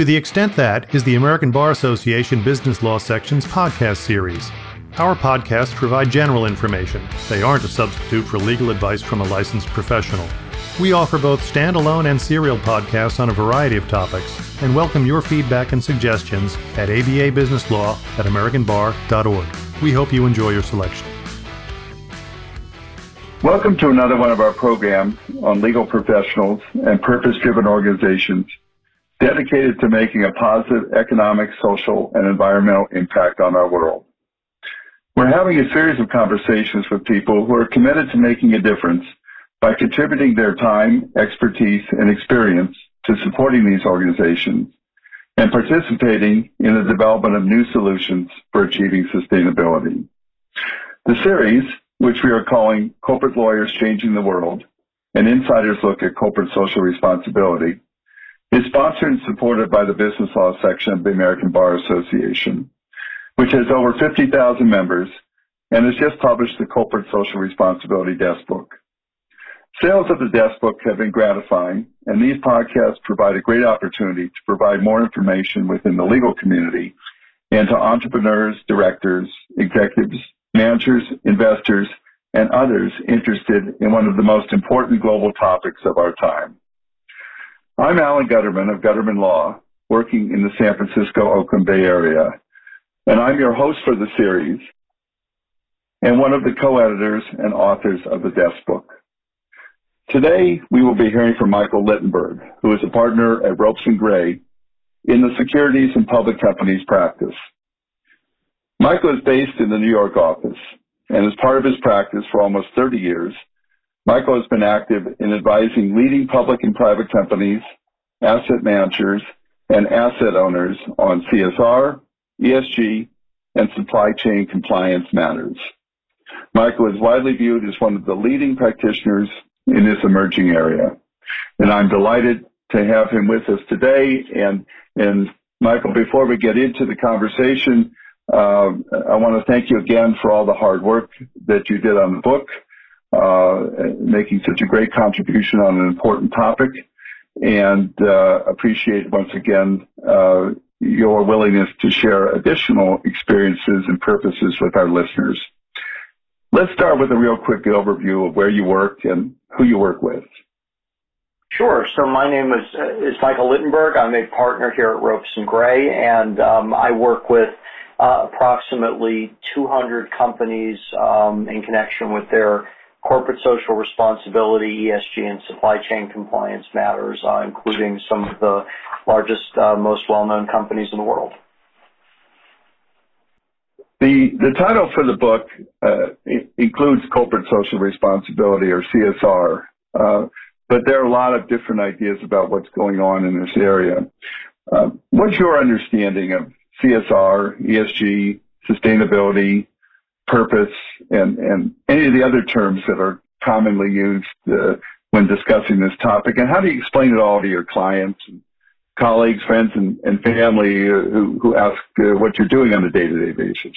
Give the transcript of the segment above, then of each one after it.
To the extent that is the American Bar Association Business Law Section's podcast series. Our podcasts provide general information. They aren't a substitute for legal advice from a licensed professional. We offer both standalone and serial podcasts on a variety of topics and welcome your feedback and suggestions at ababusinesslaw at americanbar.org. We hope you enjoy your selection. Welcome to another one of our programs on legal professionals and purpose-driven organizations dedicated to making a positive economic, social, and environmental impact on our world. We're having a series of conversations with people who are committed to making a difference by contributing their time, expertise, and experience to supporting these organizations and participating in the development of new solutions for achieving sustainability. The series, which we are calling Corporate Lawyers Changing the World, an insider's look at corporate social responsibility, is sponsored and supported by the Business Law section of the American Bar Association, which has over 50,000 members and has just published the Corporate Social Responsibility Desk Book. Sales of the desk book have been gratifying, and these podcasts provide a great opportunity to provide more information within the legal community and to entrepreneurs, directors, executives, managers, investors, and others interested in one of the most important global topics of our time. I'm Alan Gutterman of Gutterman Law, working in the San Francisco Oakland Bay area, and I'm your host for the series and one of the co-editors and authors of the desk book. Today, we will be hearing from Michael Littenberg, who is a partner at Ropes and Gray in the securities and public companies practice. Michael is based in the New York office, and as part of his practice for almost 30 years, Michael has been active in advising leading public and private companies, asset managers, and asset owners on CSR, ESG, and supply chain compliance matters. Michael is widely viewed as one of the leading practitioners in this emerging area. And I'm delighted to have him with us today. And, and Michael, before we get into the conversation, uh, I want to thank you again for all the hard work that you did on the book, making such a great contribution on an important topic, and uh, appreciate once again uh, your willingness to share additional experiences and purposes with our listeners. Let's start with a real quick overview of where you work and who you work with. Sure. So my name is uh, is Michael Littenberg. I'm a partner here at Ropes and Gray, and um, I work with uh, approximately 200 companies um, in connection with their corporate social responsibility, ESG, and supply chain compliance matters, uh, including some of the largest, uh, most well-known companies in the world. The, the title for the book uh, includes corporate social responsibility or CSR, uh, but there are a lot of different ideas about what's going on in this area. Uh, what's your understanding of CSR, ESG, sustainability, purpose, and, and any of the other terms that are commonly used uh, when discussing this topic? And how do you explain it all to your clients and colleagues, friends, and, and family uh, who, who ask uh, what you're doing on a day-to-day basis?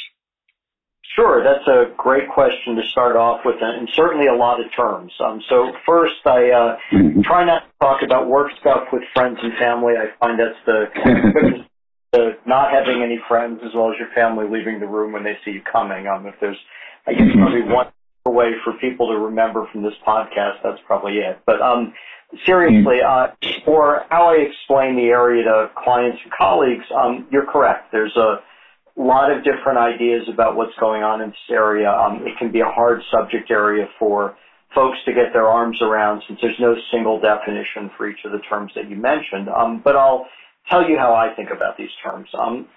Sure, that's a great question to start off with, and certainly a lot of terms. Um, so first, I uh, mm-hmm. try not to talk about work stuff with friends and family. I find that's the quickest to not having any friends as well as your family leaving the room when they see you coming. Um, if there's, I guess, probably one way for people to remember from this podcast, that's probably it. But um, seriously, uh, for how I explain the area to clients and colleagues, um, you're correct. There's a lot of different ideas about what's going on in this area. Um, it can be a hard subject area for folks to get their arms around since there's no single definition for each of the terms that you mentioned. Um, but I'll tell you how I think about these terms. Um,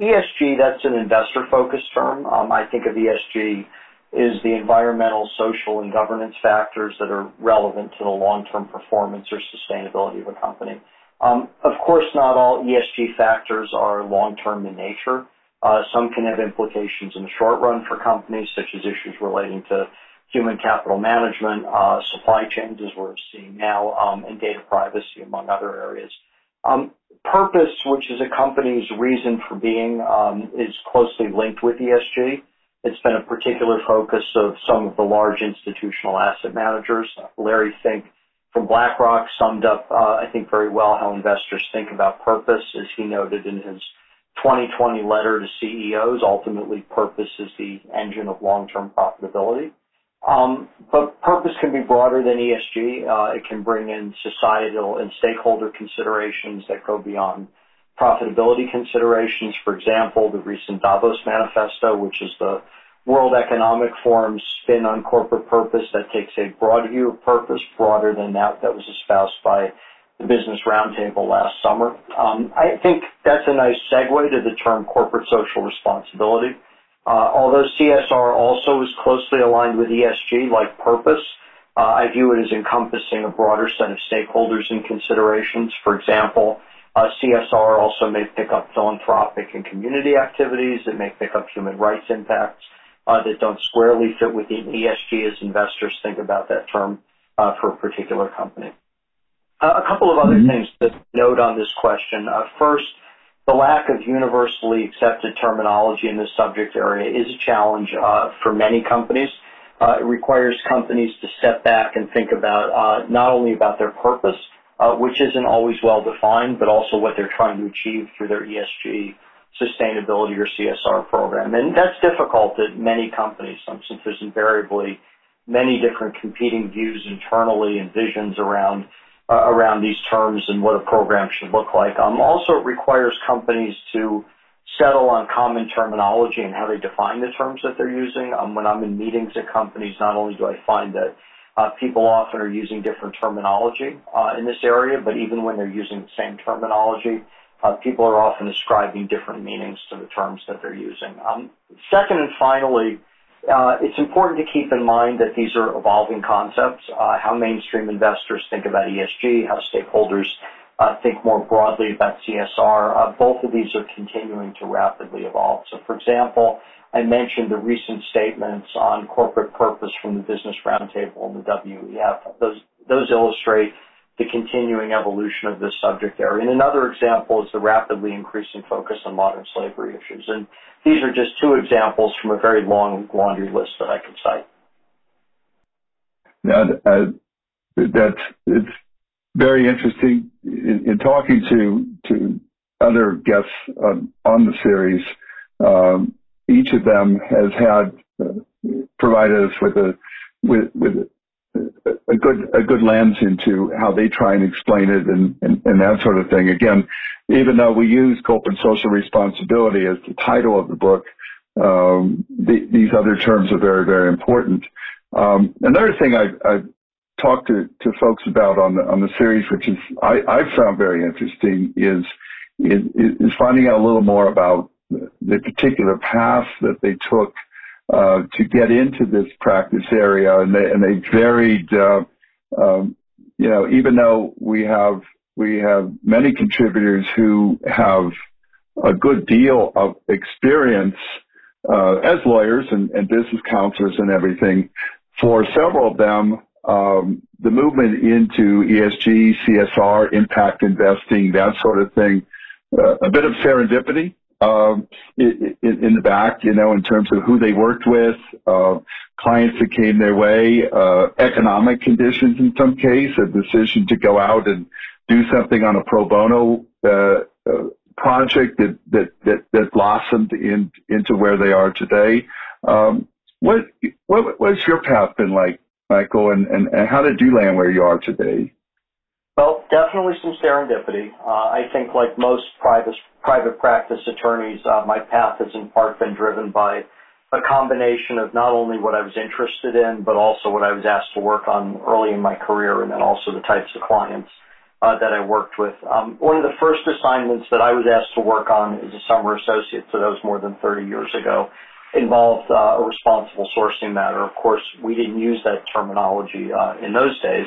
ESG, that's an investor-focused term. Um, I think of ESG is the environmental, social, and governance factors that are relevant to the long-term performance or sustainability of a company. Um, of course, not all ESG factors are long-term in nature. Uh, some can have implications in the short run for companies, such as issues relating to human capital management, uh, supply chains, as we're seeing now, um, and data privacy, among other areas. Um, purpose, which is a company's reason for being, um, is closely linked with ESG. It's been a particular focus of some of the large institutional asset managers. Larry Fink from BlackRock summed up, uh, I think, very well how investors think about purpose, as he noted in his 2020 letter to CEOs. Ultimately, purpose is the engine of long-term profitability. Um, but purpose can be broader than ESG. Uh, it can bring in societal and stakeholder considerations that go beyond profitability considerations. For example, the recent Davos Manifesto, which is the World Economic Forum's spin on corporate purpose that takes a broad view of purpose, broader than that that was espoused by the Business Roundtable last summer. Um, I think that's a nice segue to the term corporate social responsibility. Uh, although CSR also is closely aligned with ESG, like purpose, uh, I view it as encompassing a broader set of stakeholders and considerations. For example, uh, CSR also may pick up philanthropic and community activities. It may pick up human rights impacts that don't squarely fit within ESG as investors think about that term for a particular company. A couple of other mm-hmm. things to note on this question. First, the lack of universally accepted terminology in this subject area is a challenge uh, for many companies. Uh, it requires companies to step back and think about uh, not only about their purpose, uh, which isn't always well defined, but also what they're trying to achieve through their ESG sustainability or CSR program. And that's difficult at many companies um, since there's invariably many different competing views internally and visions around uh, around these terms and what a program should look like. Um, also, it requires companies to settle on common terminology and how they define the terms that they're using. Um, when I'm in meetings at companies, not only do I find that uh, people often are using different terminology uh, in this area, but even when they're using the same terminology, uh, people are often ascribing different meanings to the terms that they're using. Um, second and finally, uh, it's important to keep in mind that these are evolving concepts, uh, how mainstream investors think about ESG, how stakeholders uh, think more broadly about CSR. Both of these are continuing to rapidly evolve. So, For example, I mentioned the recent statements on corporate purpose from the Business Roundtable and the WEF. Those those illustrate the continuing evolution of this subject area. And Another example is the rapidly increasing focus on modern slavery issues. And These are just two examples from a very long laundry list that I could cite. Yeah, uh, that's it's very interesting. In, in talking to to other guests on, on the series, um, each of them has had uh, provided us with a with with a good a good lens into how they try and explain it and, and, and that sort of thing. Again, even though we use corporate social responsibility as the title of the book, um, the, these other terms are very very important. Um, another thing I, I've talked to, to folks about on the on the series, which is I, I've found very interesting, is, is is finding out a little more about the particular path that they took uh, to get into this practice area, and they and they varied. Uh, um, you know, even though we have we have many contributors who have a good deal of experience uh, as lawyers and, and, business counselors and everything. For several of them, um, the movement into ESG, CSR, impact investing, that sort of thing, uh, a bit of serendipity um, in, in, the back, you know, in terms of who they worked with, uh, clients that came their way, uh, economic conditions in some case, a decision to go out and do something on a pro bono uh, uh project that, that, that, that blossomed in, into where they are today. Um, what, what, what's your path been like, Michael, and, and, and how did you land where you are today? Well, definitely some serendipity. Uh, I think, like most private private practice attorneys, uh, my path has in part been driven by a combination of not only what I was interested in, but also what I was asked to work on early in my career, and then also the types of clients uh, that I worked with. Um, one of the first assignments that I was asked to work on as a summer associate, so that was more than 30 years ago, involved uh, a responsible sourcing matter. Of course, we didn't use that terminology uh, in those days.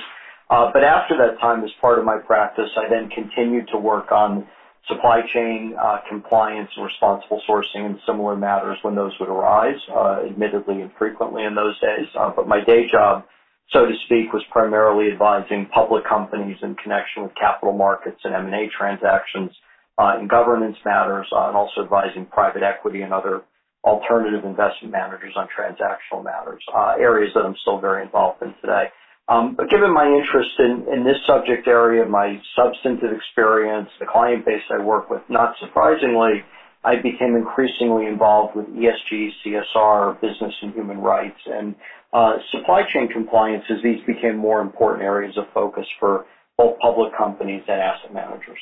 Uh, but after that time, as part of my practice, I then continued to work on supply chain uh, compliance and responsible sourcing and similar matters when those would arise, uh, admittedly infrequently in those days. Uh, but my day job, so to speak, was primarily advising public companies in connection with capital markets and M&A transactions uh, in governance matters, uh, and also advising private equity and other alternative investment managers on transactional matters, uh, areas that I'm still very involved in today. Um, but given my interest in, in this subject area, my substantive experience, the client base I work with, not surprisingly, I became increasingly involved with ESG, CSR, business and human rights, and uh, supply chain compliance as these became more important areas of focus for both public companies and asset managers.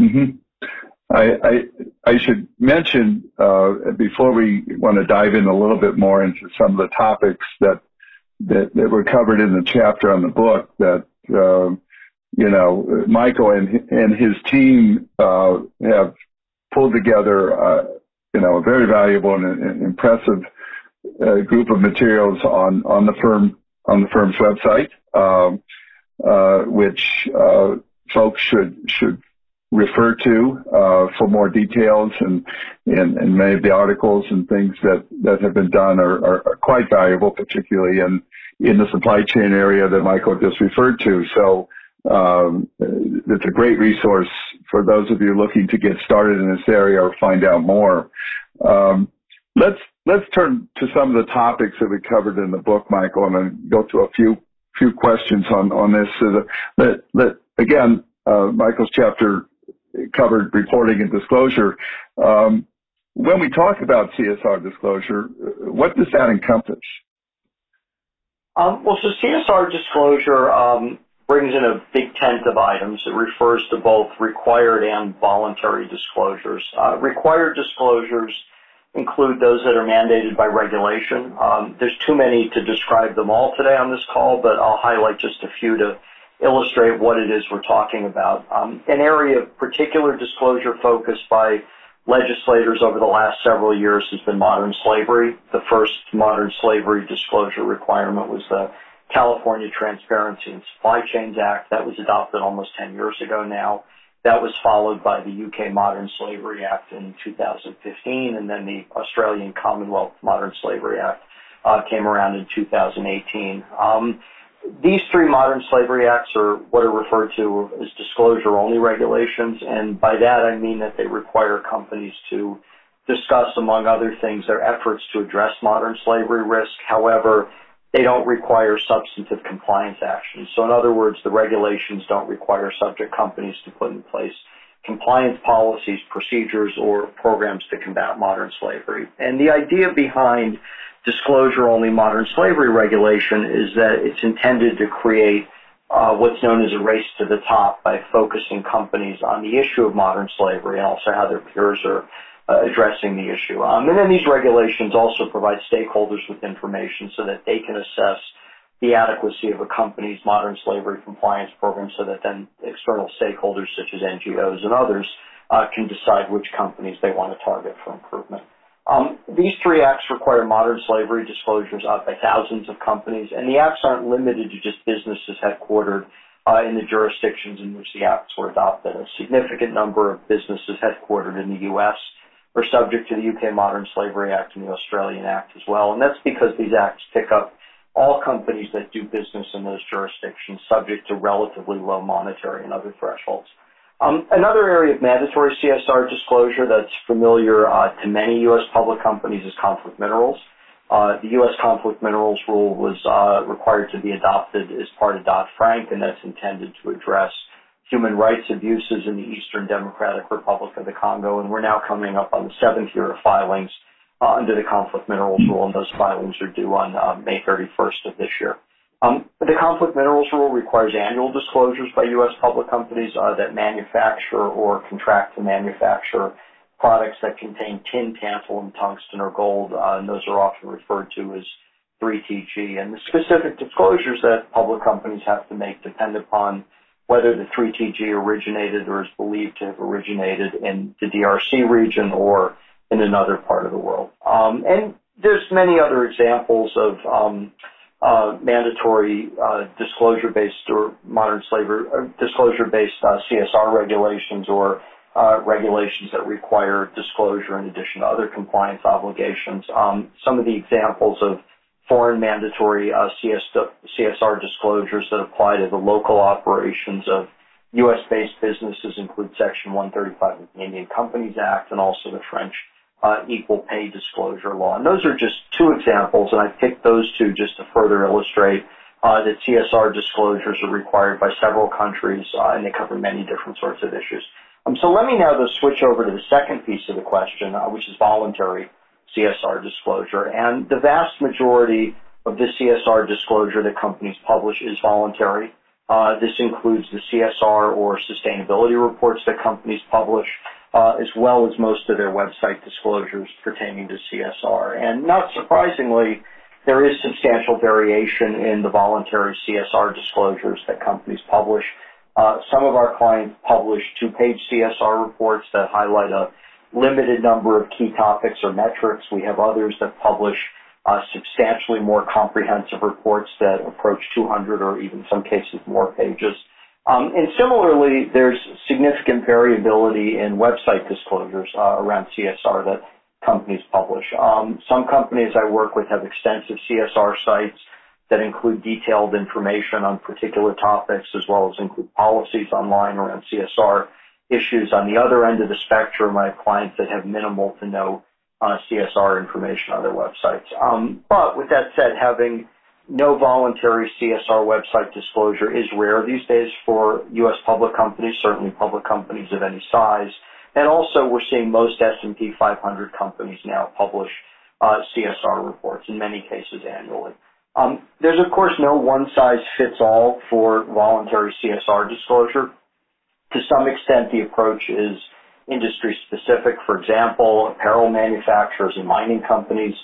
Mm-hmm. I, I, I should mention uh, before we want to dive in a little bit more into some of the topics that that, that were covered in the chapter on the book that uh, you know Michael and and his team uh, have pulled together uh, you know a very valuable and, and impressive uh, group of materials on on the firm on the firm's website, um, uh, which uh, folks should should refer to uh, for more details and, and, and many of the articles and things that, that have been done are, are, quite valuable, particularly in, in the supply chain area that Michael just referred to. So um, it's a great resource for those of you looking to get started in this area or find out more. Um, let's let's turn to some of the topics that we covered in the book, Michael, and then go through a few few questions on on this. So that, that again, uh, Michael's chapter covered reporting and disclosure. Um, when we talk about CSR disclosure, what does that encompass? Um, well, so CSR disclosure um, brings in a big tent of items. It refers to both required and voluntary disclosures. Uh, required disclosures include those that are mandated by regulation. Um, there's too many to describe them all today on this call, but I'll highlight just a few to illustrate what it is we're talking about. Um, an area of particular disclosure focus by legislators over the last several years has been modern slavery. The first modern slavery disclosure requirement was the California Transparency and Supply Chains Act. That was adopted almost 10 years ago now. That was followed by the UK Modern Slavery Act in 2015, and then the Australian Commonwealth Modern Slavery Act uh, came around in 2018. Um, these three modern slavery acts are what are referred to as disclosure only regulations, and by that I mean that they require companies to discuss, among other things, their efforts to address modern slavery risk. However, they don't require substantive compliance actions. So in other words, the regulations don't require subject companies to put in place compliance policies, procedures, or programs to combat modern slavery. And the idea behind disclosure only modern slavery regulation is that it's intended to create uh, what's known as a race to the top by focusing companies on the issue of modern slavery and also how their peers are uh, addressing the issue. Um, and then these regulations also provide stakeholders with information so that they can assess the adequacy of a company's modern slavery compliance program so that then external stakeholders such as NGOs and others uh, can decide which companies they want to target for improvement. These three acts require modern slavery disclosures out by thousands of companies, and the acts aren't limited to just businesses headquartered uh, in the jurisdictions in which the acts were adopted. A significant number of businesses headquartered in the U.S. are subject to the UK Modern Slavery Act and the Australian Act as well, and that's because these acts pick up all companies that do business in those jurisdictions subject to relatively low monetary and other thresholds. Um, another area of mandatory CSR disclosure that's familiar uh, to many U.S. public companies is conflict minerals. Uh, the U.S. conflict minerals rule was uh, required to be adopted as part of Dodd-Frank, and that's intended to address human rights abuses in the Eastern Democratic Republic of the Congo. And we're now coming up on the seventh year of filings uh, under the conflict minerals rule, and those filings are due on uh, May 31st of this year. Um, the conflict minerals rule requires annual disclosures by U.S. public companies uh, that manufacture or contract to manufacture products that contain tin, tantalum, tungsten, or gold, uh, and those are often referred to as 3TG. And the specific disclosures that public companies have to make depend upon whether the 3TG originated or is believed to have originated in the DRC region or in another part of the world. Um, and there's many other examples of um, uh, mandatory uh, disclosure-based or modern slavery uh, disclosure-based uh, CSR regulations or uh, regulations that require disclosure in addition to other compliance obligations. Um, some of the examples of foreign mandatory uh, CS, CSR disclosures that apply to the local operations of U.S.-based businesses include Section 135 of the Indian Companies Act and also the French uh, equal pay disclosure law. And those are just two examples, and I picked those two just to further illustrate uh, that CSR disclosures are required by several countries, uh, and they cover many different sorts of issues. Um, so let me now just switch over to the second piece of the question, uh, which is voluntary CSR disclosure. And the vast majority of the CSR disclosure that companies publish is voluntary. Uh, this includes the CSR or sustainability reports that companies publish, uh, as well as most of their website disclosures pertaining to CSR. And not surprisingly, there is substantial variation in the voluntary CSR disclosures that companies publish. Uh, some of our clients publish two-page CSR reports that highlight a limited number of key topics or metrics. We have others that publish substantially more comprehensive reports that approach 200 or even some cases more pages. Um, and similarly, there's significant variability in website disclosures uh, around CSR that companies publish. Um, some companies I work with have extensive CSR sites that include detailed information on particular topics as well as include policies online around CSR issues. On the other end of the spectrum, I have clients that have minimal to no uh, CSR information on their websites. Um, but with that said, having no voluntary CSR website disclosure is rare these days for U.S. public companies, certainly public companies of any size. And also, we're seeing most S&P 500 companies now publish uh, CSR reports, in many cases annually. Um, there's, of course, no one-size-fits-all for voluntary CSR disclosure. To some extent, the approach is industry-specific. For example, apparel manufacturers and mining companies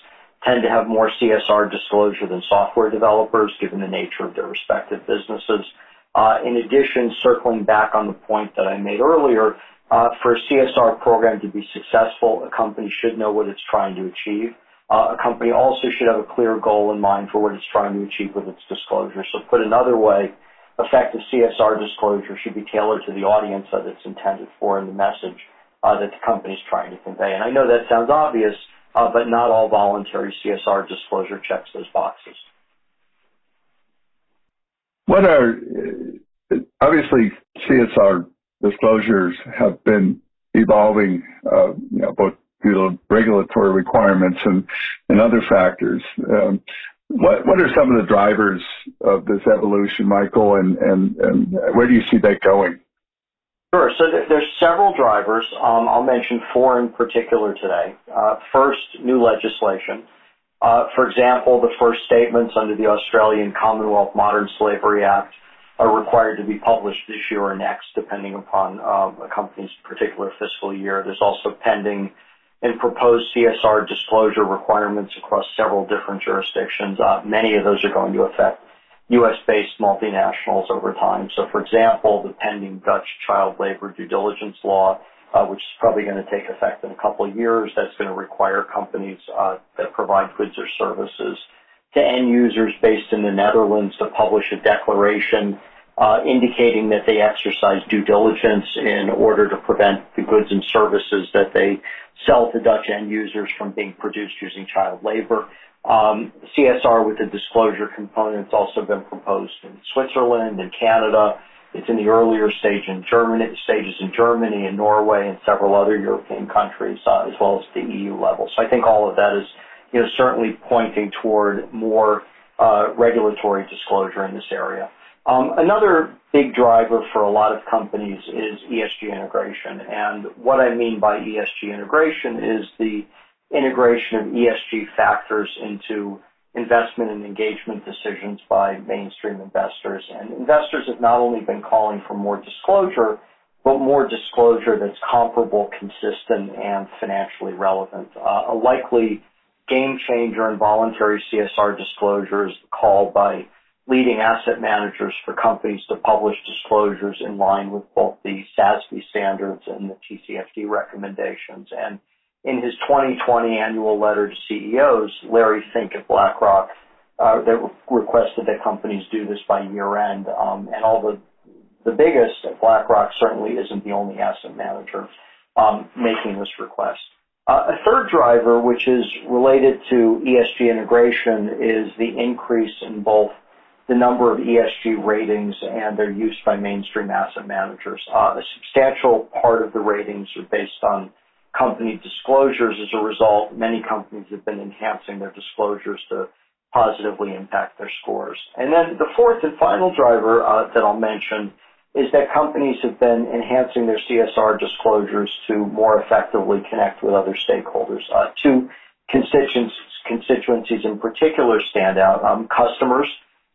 tend to have more CSR disclosure than software developers, given the nature of their respective businesses. Uh, in addition, circling back on the point that I made earlier, uh, for a CSR program to be successful, a company should know what it's trying to achieve. Uh, a company also should have a clear goal in mind for what it's trying to achieve with its disclosure. So put another way, effective CSR disclosure should be tailored to the audience that it's intended for and the message uh, that the company is trying to convey. And I know that sounds obvious, uh, but not all voluntary CSR disclosure checks those boxes. What are obviously CSR disclosures have been evolving, uh, you know, both due to regulatory requirements and, and other factors. Um, what what are some of the drivers of this evolution, Michael, and, and, and where do you see that going? Sure. So there's several drivers. Um, I'll mention four in particular today. Uh, first, new legislation. Uh, for example, the first statements under the Australian Commonwealth Modern Slavery Act are required to be published this year or next, depending upon um, a company's particular fiscal year. There's also pending and proposed CSR disclosure requirements across several different jurisdictions. Uh, many of those are going to affect U.S.-based multinationals over time. So, for example, the pending Dutch child labor due diligence law, uh, which is probably going to take effect in a couple of years, that's going to require companies uh, that provide goods or services to end users based in the Netherlands to publish a declaration uh, indicating that they exercise due diligence in order to prevent the goods and services that they sell to Dutch end users from being produced using child labor. Um, CSR with the disclosure component has also been proposed in Switzerland and Canada. It's in the earlier stage in Germany, stages in Germany and Norway and several other European countries, uh, as well as the EU level. So I think all of that is you know, certainly pointing toward more uh, regulatory disclosure in this area. Um, another big driver for a lot of companies is ESG integration. And what I mean by ESG integration is the integration of ESG factors into investment and engagement decisions by mainstream investors. And investors have not only been calling for more disclosure, but more disclosure that's comparable, consistent, and financially relevant. Uh, a likely game changer in voluntary CSR disclosures called by leading asset managers for companies to publish disclosures in line with both the SASB standards and the TCFD recommendations. And in his 2020 annual letter to CEOs, Larry Fink at BlackRock uh, that requested that companies do this by year end. Um, and all the biggest, BlackRock certainly isn't the only asset manager um, making this request. Uh, a third driver, which is related to ESG integration, is the increase in both the number of ESG ratings and their use by mainstream asset managers. Uh, a substantial part of the ratings are based on company disclosures as a result, many companies have been enhancing their disclosures to positively impact their scores. And then the fourth and final driver uh, that I'll mention is that companies have been enhancing their CSR disclosures to more effectively connect with other stakeholders. Uh, two constituents, constituencies in particular stand out, um, customers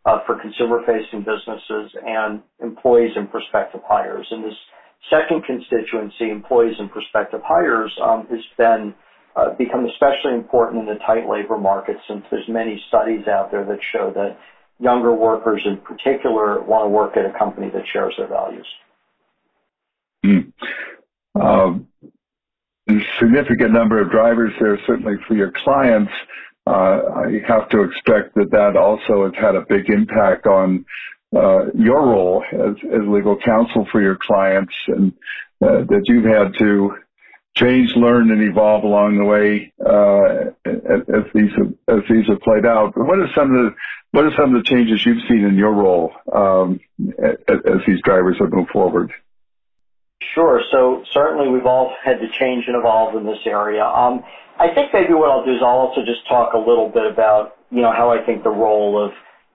for consumer-facing businesses and employees and prospective hires. And this second constituency, employees and prospective hires, um, has uh, become especially important in the tight labor market since there's many studies out there that show that younger workers in particular want to work at a company that shares their values. Mm. Um, significant number of drivers there, certainly for your clients. Uh, I have to expect that that also has had a big impact on uh, your role as, as legal counsel for your clients and uh, that you've had to change, learn, and evolve along the way uh, as, these have, as these have played out. What are some of the what are some of the changes you've seen in your role um, as, as these drivers have moved forward? Sure. So certainly we've all had to change and evolve in this area. Um, I think maybe what I'll do is I'll also just talk a little bit about you know how I think the role of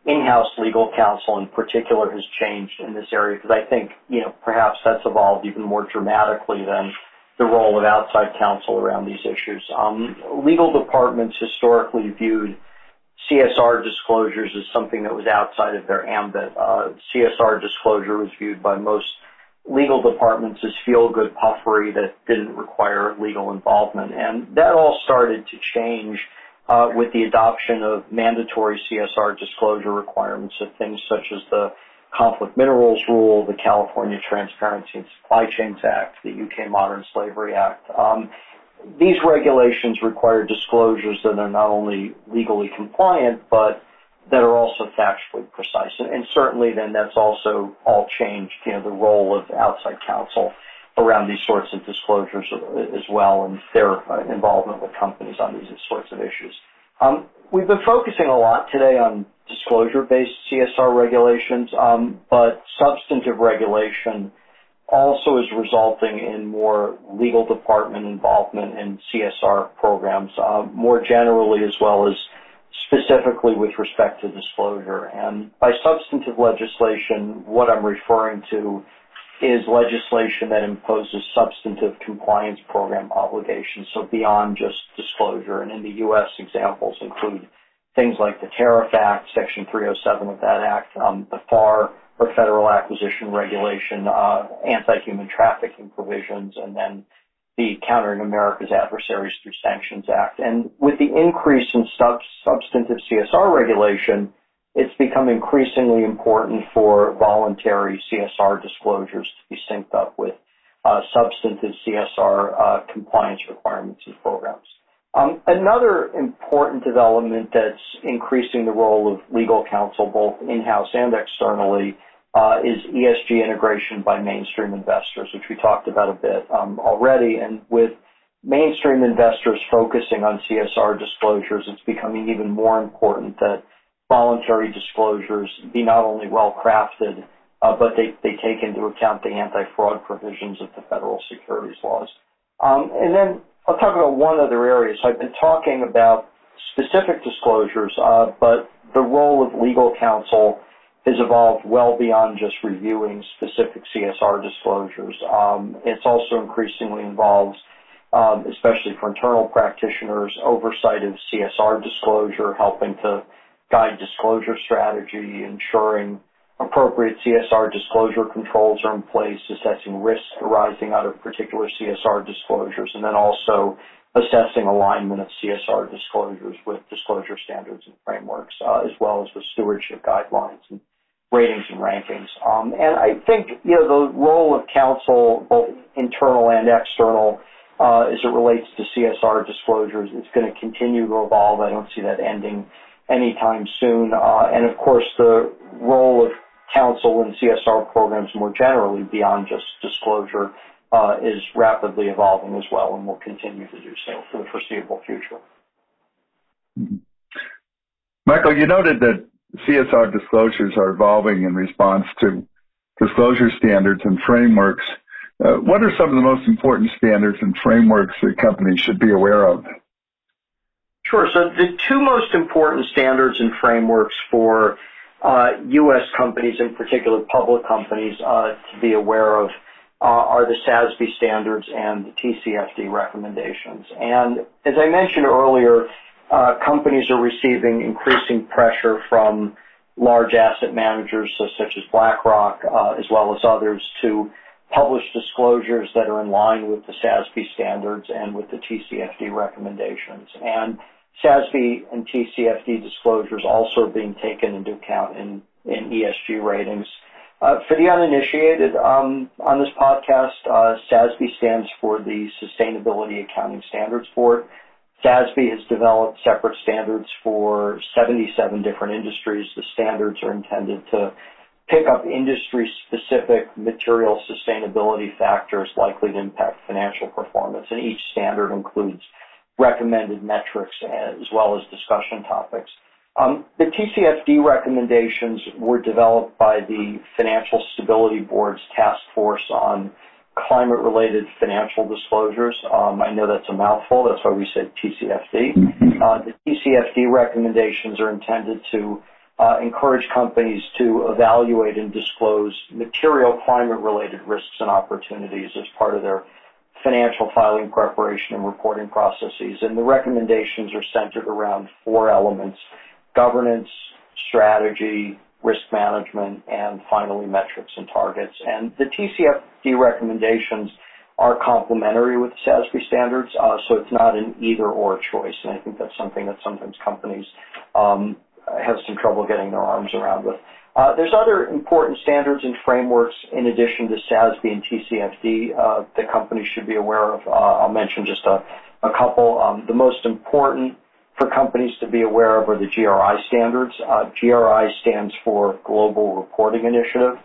in-house legal counsel in particular has changed in this area because I think you know perhaps that's evolved even more dramatically than the role of outside counsel around these issues. Um, legal departments historically viewed CSR disclosures as something that was outside of their ambit. Uh, CSR disclosure was viewed by most legal departments as feel-good puffery that didn't require legal involvement. And that all started to change uh, with the adoption of mandatory CSR disclosure requirements of things such as the Conflict Minerals Rule, the California Transparency and Supply Chains Act, the UK Modern Slavery Act. Um, these regulations require disclosures that are not only legally compliant, but that are also factually precise. And, and, certainly then that's also all changed, you know, the role of outside counsel around these sorts of disclosures as well and their uh, involvement with companies on these sorts of issues. Um, we've been focusing a lot today on disclosure-based CSR regulations, um, but substantive regulation also is resulting in more legal department involvement in CSR programs, uh, more generally as well as specifically with respect to disclosure. And by substantive legislation, what I'm referring to is legislation that imposes substantive compliance program obligations, so beyond just disclosure. And in the U.S., examples include things like the Tariff Act, Section 307 of that act, um, the FAR, or Federal Acquisition Regulation, uh, anti-human trafficking provisions, and then the Countering America's Adversaries Through Sanctions Act. And with the increase in sub- substantive CSR regulation, it's become increasingly important for voluntary CSR disclosures to be synced up with uh, substantive CSR uh, compliance requirements and programs. Um, another important development that's increasing the role of legal counsel both in-house and externally is ESG integration by mainstream investors, which we talked about a bit um, already. And with mainstream investors focusing on CSR disclosures, it's becoming even more important that voluntary disclosures be not only well crafted, uh, but they, take into account the anti-fraud provisions of the federal securities laws. Um, and then I'll talk about one other area. So I've been talking about specific disclosures, uh, but the role of legal counsel has evolved well beyond just reviewing specific CSR disclosures. Um, it's also increasingly involves, um, especially for internal practitioners, oversight of CSR disclosure, helping to guide disclosure strategy, ensuring appropriate CSR disclosure controls are in place, assessing risks arising out of particular CSR disclosures, and then also assessing alignment of CSR disclosures with disclosure standards and frameworks, uh, as well as with stewardship guidelines and ratings and rankings. Um, and I think you know the role of counsel, both internal and external, uh, as it relates to CSR disclosures, is going to continue to evolve. I don't see that ending anytime soon. Uh, and of course, the role of counsel in CSR programs more generally, beyond just disclosure, uh, is rapidly evolving as well, and will continue to do so for the foreseeable future. Mm-hmm. Michael, you noted that CSR disclosures are evolving in response to disclosure standards and frameworks Uh, what are some of the most important standards and frameworks that companies should be aware of? Sure. So the two most important standards and frameworks for uh, U.S. companies, in particular public companies, uh, to be aware of uh, are the SASB standards and the TCFD recommendations. And as I mentioned earlier, companies are receiving increasing pressure from large asset managers such as BlackRock, uh, as well as others, to publish disclosures that are in line with the SASB standards and with the TCFD recommendations. And SASB and TCFD disclosures also are being taken into account in, in ESG ratings. Uh, for the uninitiated um, on this podcast, uh, SASB stands for the Sustainability Accounting Standards Board. SASB has developed separate standards for 77 different industries. The standards are intended to pick up industry-specific material sustainability factors likely to impact financial performance, and each standard includes recommended metrics as well as discussion topics. Um, the TCFD recommendations were developed by the Financial Stability Board's task force on climate-related financial disclosures. Um, I know that's a mouthful. That's why we said TCFD. Mm-hmm. Uh, the TCFD recommendations are intended to uh, encourage companies to evaluate and disclose material climate-related risks and opportunities as part of their financial filing preparation and reporting processes. And the recommendations are centered around four elements governance, strategy, risk management, and finally metrics and targets. And the TCFD recommendations are complementary with the SASB standards, uh, so it's not an either or choice. And I think that's something that sometimes companies um, have some trouble getting their arms around with. Uh, there's other important standards and frameworks in addition to SASB and TCFD uh, that companies should be aware of. Uh, I'll mention just a, a couple. Um, the most important for companies to be aware of are the GRI standards. Uh, GRI stands for Global Reporting Initiative.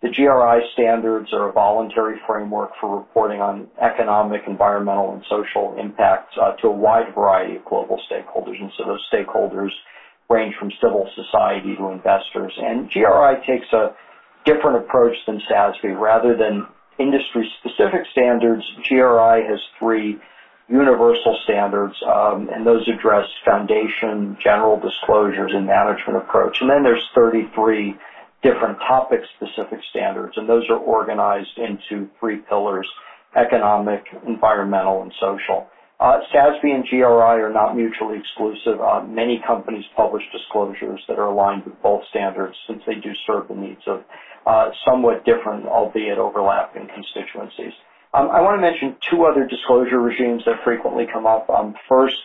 The GRI standards are a voluntary framework for reporting on economic, environmental, and social impacts uh, to a wide variety of global stakeholders. And so those stakeholders range from civil society to investors. And GRI takes a different approach than SASB. Rather than industry-specific standards, GRI has three universal standards, um, and those address foundation, general disclosures, and management approach. And then there's 33 different topic-specific standards, and those are organized into three pillars, economic, environmental, and social. Uh, SASB and GRI are not mutually exclusive. Uh, many companies publish disclosures that are aligned with both standards since they do serve the needs of uh, somewhat different, albeit overlapping constituencies. Um, I want to mention two other disclosure regimes that frequently come up. Um, first,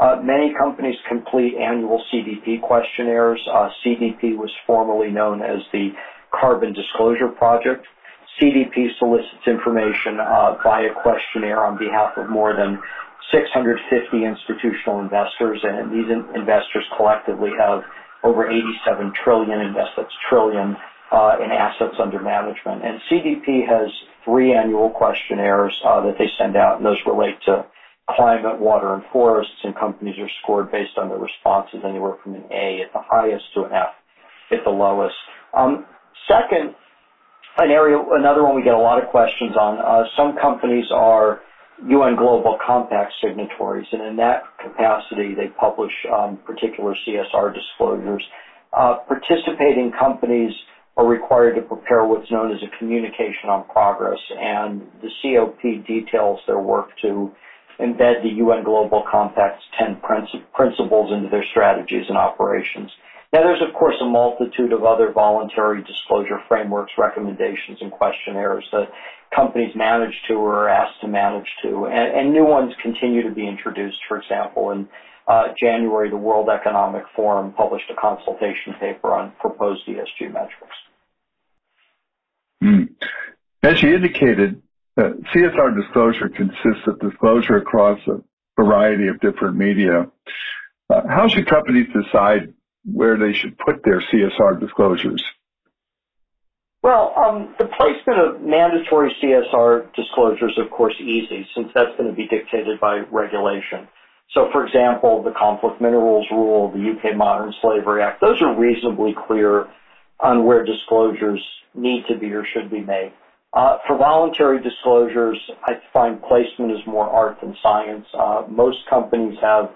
uh, many companies complete annual CDP questionnaires. Uh, CDP was formerly known as the Carbon Disclosure Project. CDP solicits information uh, via questionnaire on behalf of more than 650 institutional investors, and these in- investors collectively have over 87 trillion invested trillion uh, in assets under management. And CDP has three annual questionnaires uh, that they send out, and those relate to climate, water, and forests. And companies are scored based on their responses anywhere from an A at the highest to an F at the lowest. Um, second, an area, another one we get a lot of questions on. Uh, some companies are UN Global Compact signatories, and in that capacity, they publish um, particular CSR disclosures. Uh, participating companies are required to prepare what's known as a communication on progress, and the COP details their work to embed the UN Global Compact's 10 principles into their strategies and operations. Now, there's of course a multitude of other voluntary disclosure frameworks, recommendations, and questionnaires that companies manage to or are asked to manage to, and, and new ones continue to be introduced. For example, in uh, January, the World Economic Forum published a consultation paper on proposed ESG metrics. As you indicated, uh, CSR disclosure consists of disclosure across a variety of different media. Uh, how should companies decide where they should put their CSR disclosures? Well, um, the placement of mandatory CSR disclosures, of course, is easy since that's going to be dictated by regulation. So, for example, the Conflict Minerals Rule, the UK Modern Slavery Act, those are reasonably clear on where disclosures need to be or should be made. Uh, for voluntary disclosures, I find placement is more art than science. Uh, most companies have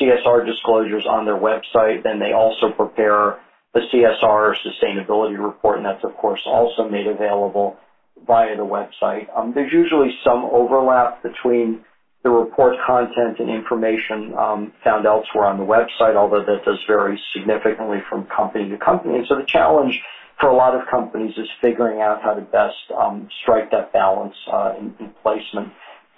CSR disclosures on their website, and they also prepare the CSR sustainability report, and that's of course also made available via the website. Um, there's usually some overlap between the report content and information um, found elsewhere on the website, although that does vary significantly from company to company. And so the challenge for a lot of companies is figuring out how to best um, strike that balance uh, in, in placement.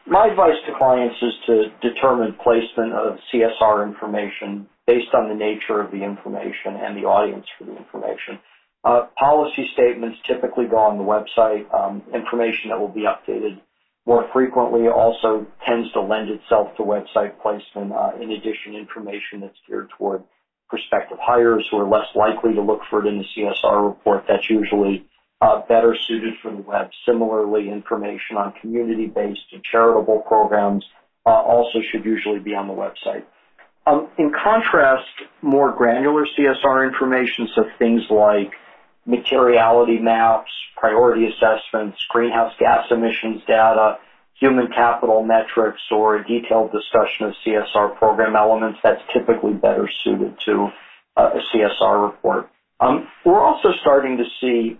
My advice to clients is to determine placement of CSR information based on the nature of the information and the audience for the information. Uh, policy statements typically go on the website. Um, information that will be updated more frequently also tends to lend itself to website placement. Uh, in addition, information that's geared toward prospective hires who are less likely to look for it in the CSR report, that's usually uh, better suited for the web. Similarly, information on community-based and charitable programs uh, also should usually be on the website. Um, in contrast, more granular CSR information, so things like materiality maps, priority assessments, greenhouse gas emissions data, human capital metrics, or a detailed discussion of CSR program elements, that's typically better suited to uh, a CSR report. Um, we're also starting to see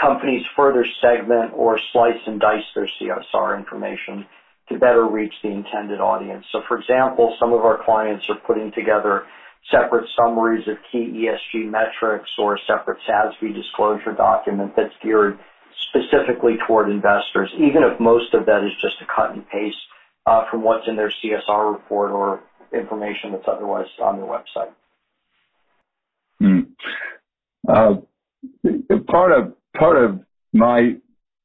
companies further segment or slice and dice their CSR information to better reach the intended audience. So for example, some of our clients are putting together separate summaries of key ESG metrics or a separate SASB disclosure document that's geared specifically toward investors, even if most of that is just a cut and paste uh, from what's in their CSR report or information that's otherwise on their website. Hmm. Uh, part of part of my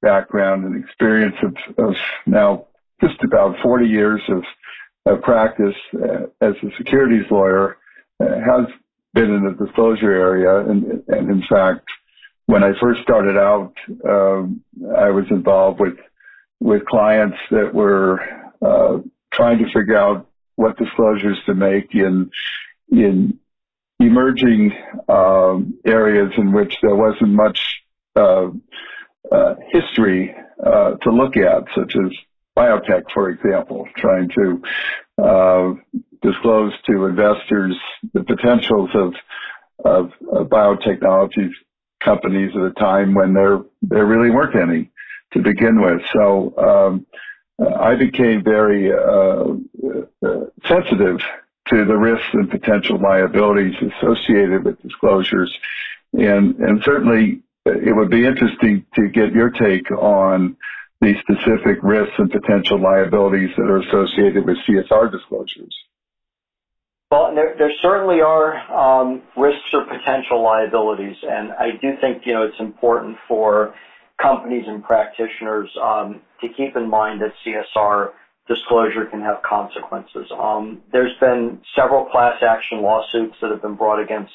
background and experience of, of now just about 40 years of, of practice uh, as a securities lawyer uh, has been in the disclosure area. And, and in fact, when I first started out, um, I was involved with with clients that were uh, trying to figure out what disclosures to make in in emerging um, areas in which there wasn't much uh, uh, history uh, to look at, such as biotech, for example, trying to uh, disclose to investors the potentials of, of, of biotechnology companies at a time when there there really weren't any to begin with. So um, I became very uh, uh, sensitive to the risks and potential liabilities associated with disclosures, and and certainly it would be interesting to get your take on the specific risks and potential liabilities that are associated with CSR disclosures. Well, there, there certainly are um, risks or potential liabilities, and I do think you know it's important for companies and practitioners um, to keep in mind that CSR disclosure can have consequences. Um, there's been several class action lawsuits that have been brought against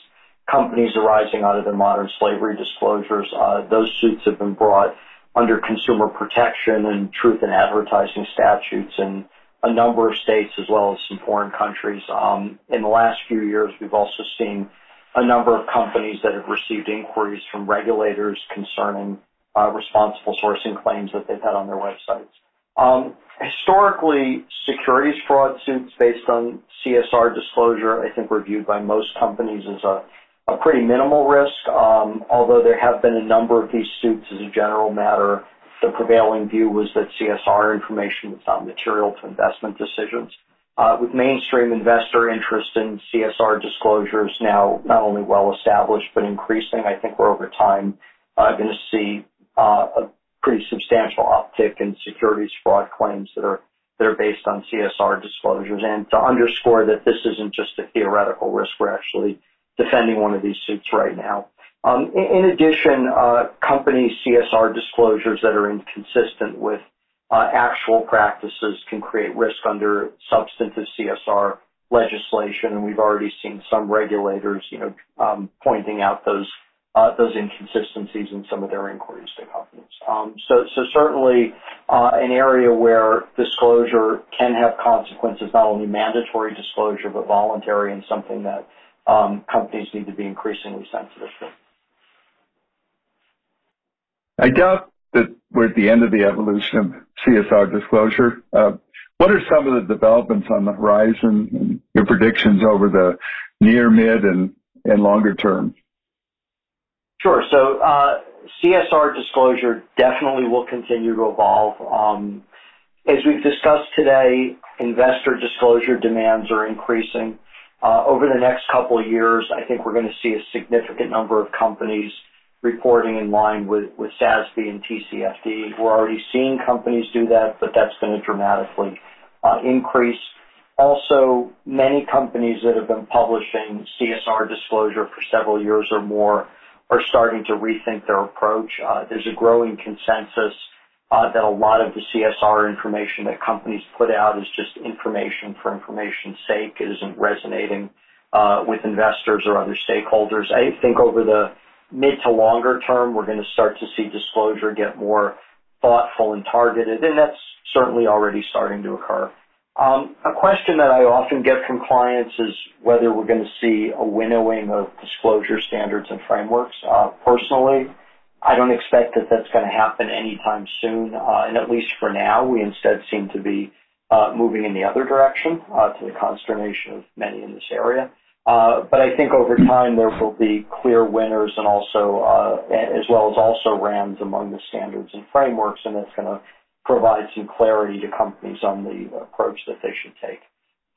companies arising out of their modern slavery disclosures. Uh, those suits have been brought under consumer protection and truth in advertising statutes and a number of states as well as some foreign countries. Um, in the last few years, we've also seen a number of companies that have received inquiries from regulators concerning uh, responsible sourcing claims that they've had on their websites. Um, historically, securities fraud suits based on CSR disclosure, I think, were viewed by most companies as a, a pretty minimal risk, um, although there have been a number of these suits as a general matter the prevailing view was that CSR information was not material to investment decisions. Uh, with mainstream investor interest in CSR disclosures now not only well established but increasing, I think we're over time uh, going to see uh, a pretty substantial uptick in securities fraud claims that are that are based on CSR disclosures. And to underscore that this isn't just a theoretical risk, we're actually defending one of these suits right now. Um, in addition, uh, company CSR disclosures that are inconsistent with uh, actual practices can create risk under substantive CSR legislation, and we've already seen some regulators, you know, um, pointing out those uh, those inconsistencies in some of their inquiries to companies. Um, so, so certainly uh, an area where disclosure can have consequences, not only mandatory disclosure but voluntary, and something that um, companies need to be increasingly sensitive to. I doubt that we're at the end of the evolution of CSR disclosure. Uh, what are some of the developments on the horizon and your predictions over the near, mid, and, and longer term? Sure. So uh, CSR disclosure definitely will continue to evolve. Um, as we've discussed today, investor disclosure demands are increasing. Uh, over the next couple of years, I think we're going to see a significant number of companies reporting in line with, with SASB and TCFD. We're already seeing companies do that, but that's going to dramatically uh, increase. Also, many companies that have been publishing CSR disclosure for several years or more are starting to rethink their approach. Uh, there's a growing consensus uh, that a lot of the CSR information that companies put out is just information for information's sake. It isn't resonating with investors or other stakeholders. I think over the mid to longer term, we're going to start to see disclosure get more thoughtful and targeted, and that's certainly already starting to occur. Um, a question that I often get from clients is whether we're going to see a winnowing of disclosure standards and frameworks. Uh, personally, I don't expect that that's going to happen anytime soon, uh, and at least for now, we instead seem to be uh, moving in the other direction uh, to the consternation of many in this area. Uh, but I think over time there will be clear winners and also, uh, as well as also rams among the standards and frameworks, and that's going to provide some clarity to companies on the approach that they should take.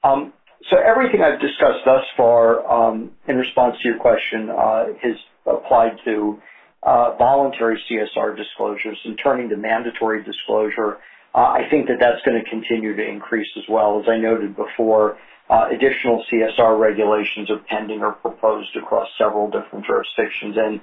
Um, so everything I've discussed thus far um, in response to your question uh, has applied to uh, voluntary CSR disclosures and turning to mandatory disclosure. Uh, I think that that's going to continue to increase as well. As I noted before, additional CSR regulations are pending or proposed across several different jurisdictions, and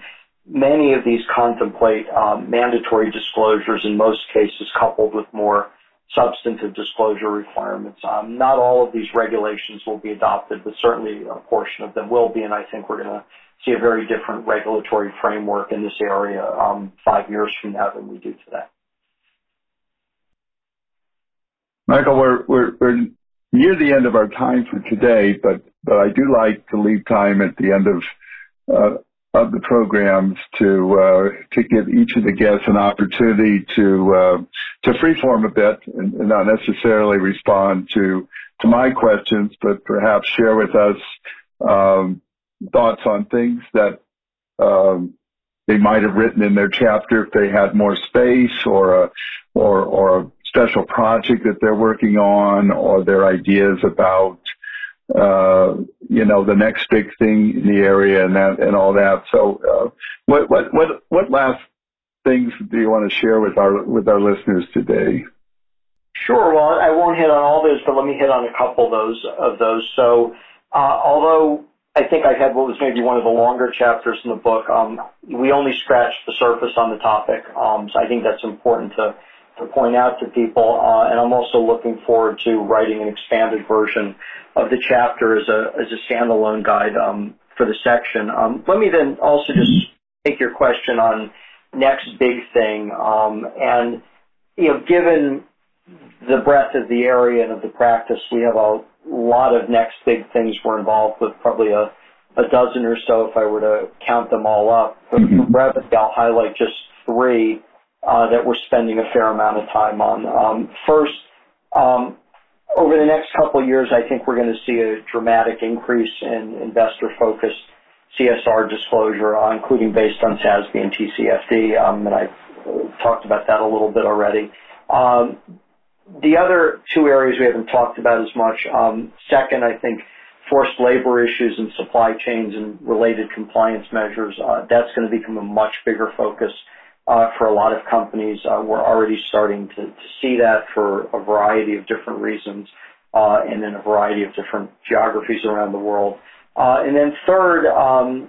many of these contemplate um, mandatory disclosures, in most cases coupled with more substantive disclosure requirements. Um, not all of these regulations will be adopted, but certainly a portion of them will be, and I think we're going to see a very different regulatory framework in this area um, five years from now than we do today. Michael, we're, we're, we're near the end of our time for today, but but I do like to leave time at the end of uh, of the programs to uh, to give each of the guests an opportunity to uh, to freeform a bit and, and, not necessarily respond to to my questions, but perhaps share with us um, thoughts on things that um, they might have written in their chapter if they had more space or a or or special project that they're working on or their ideas about uh, you know the next big thing in the area and that and all that. So, uh, what what what what last things do you want to share with our with our listeners today? Sure. Well, I won't hit on all those, but let me hit on a couple of those of those. So, uh, although I think I had what was maybe one of the longer chapters in the book, um, we only scratched the surface on the topic. Um, so I think that's important to to point out to people. Uh, and I'm also looking forward to writing an expanded version of the chapter as a as a standalone guide um, for the section. Um, let me then also just take your question on next big thing. Um, and you know, given the breadth of the area and of the practice, we have a lot of next big things we're involved with, probably a, a dozen or so if I were to count them all up. But for brevity, I'll highlight just three uh, that we're spending a fair amount of time on. Um, first, um, over the next couple of years, I think we're going to see a dramatic increase in investor-focused CSR disclosure, uh, including based on SASB and TCFD, um, and I talked about that a little bit already. Um, the other two areas we haven't talked about as much. Um, second, I think forced labor issues and supply chains and related compliance measures. Uh, that's going to become a much bigger focus uh, for a lot of companies. Uh, we're already starting to, to, see that for a variety of different reasons uh, and in a variety of different geographies around the world. Uh, and then third, um,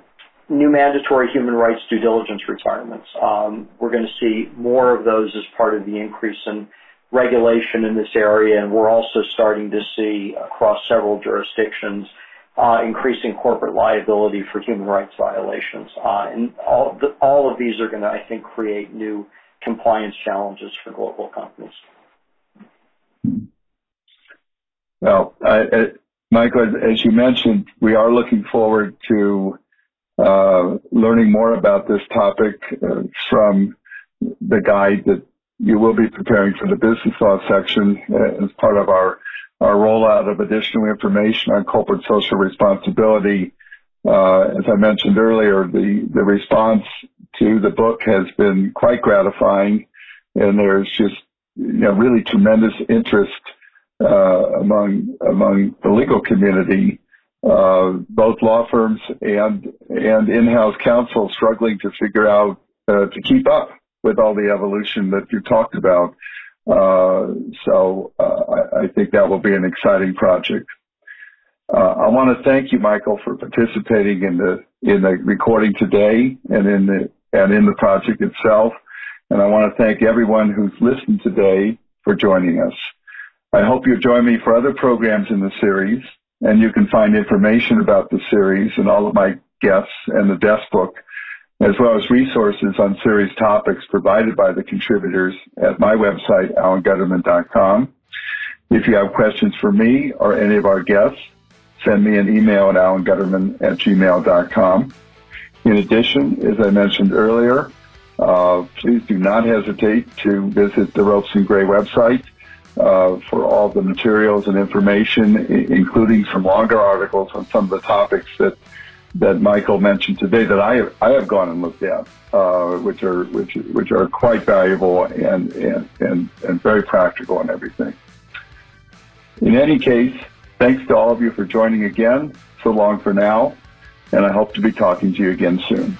new mandatory human rights due diligence requirements. Um, we're going to see more of those as part of the increase in regulation in this area, and we're also starting to see across several jurisdictions uh, increasing corporate liability for human rights violations. Uh, and all, the, all of these are going to, I think, create new compliance challenges for global companies. Well, uh, Michael, as you mentioned, we are looking forward to uh, learning more about this topic uh, from the guide that you will be preparing for the business law section uh, as part of our, our rollout of additional information on corporate social responsibility. Uh, as I mentioned earlier, the, response to the book has been quite gratifying, and there's just you know really tremendous interest uh, among among the legal community, uh, both law firms and and in-house counsel struggling to figure out to keep up with all the evolution that you talked about. Uh, so uh, I, I, think that will be an exciting project. Uh, I want to thank you, Michael, for participating in the in the recording today and in the and in the project itself. And I want to thank everyone who's listened today for joining us. I hope you'll join me for other programs in the series, and you can find information about the series and all of my guests and the desk book, as well as resources on series topics provided by the contributors at my website, alangutterman.com. If you have questions for me or any of our guests, send me an email at alangutterman at gmail.com. In addition, as I mentioned earlier, uh, please do not hesitate to visit the Ropes and Gray website uh, for all the materials and information, including some longer articles on some of the topics that that Michael mentioned today that I have, I have gone and looked at, uh, which are which which are quite valuable and and and, and very practical and everything. In any case, thanks to all of you for joining again. So long for now, and I hope to be talking to you again soon.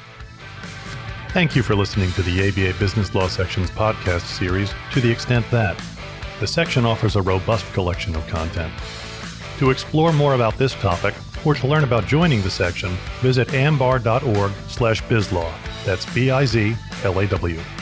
Thank you for listening to the ABA Business Law Section's podcast series to the extent that the section offers a robust collection of content. To explore more about this topic or to learn about joining the section, visit ambar.org slash bizlaw. That's B-I-Z-L-A-W.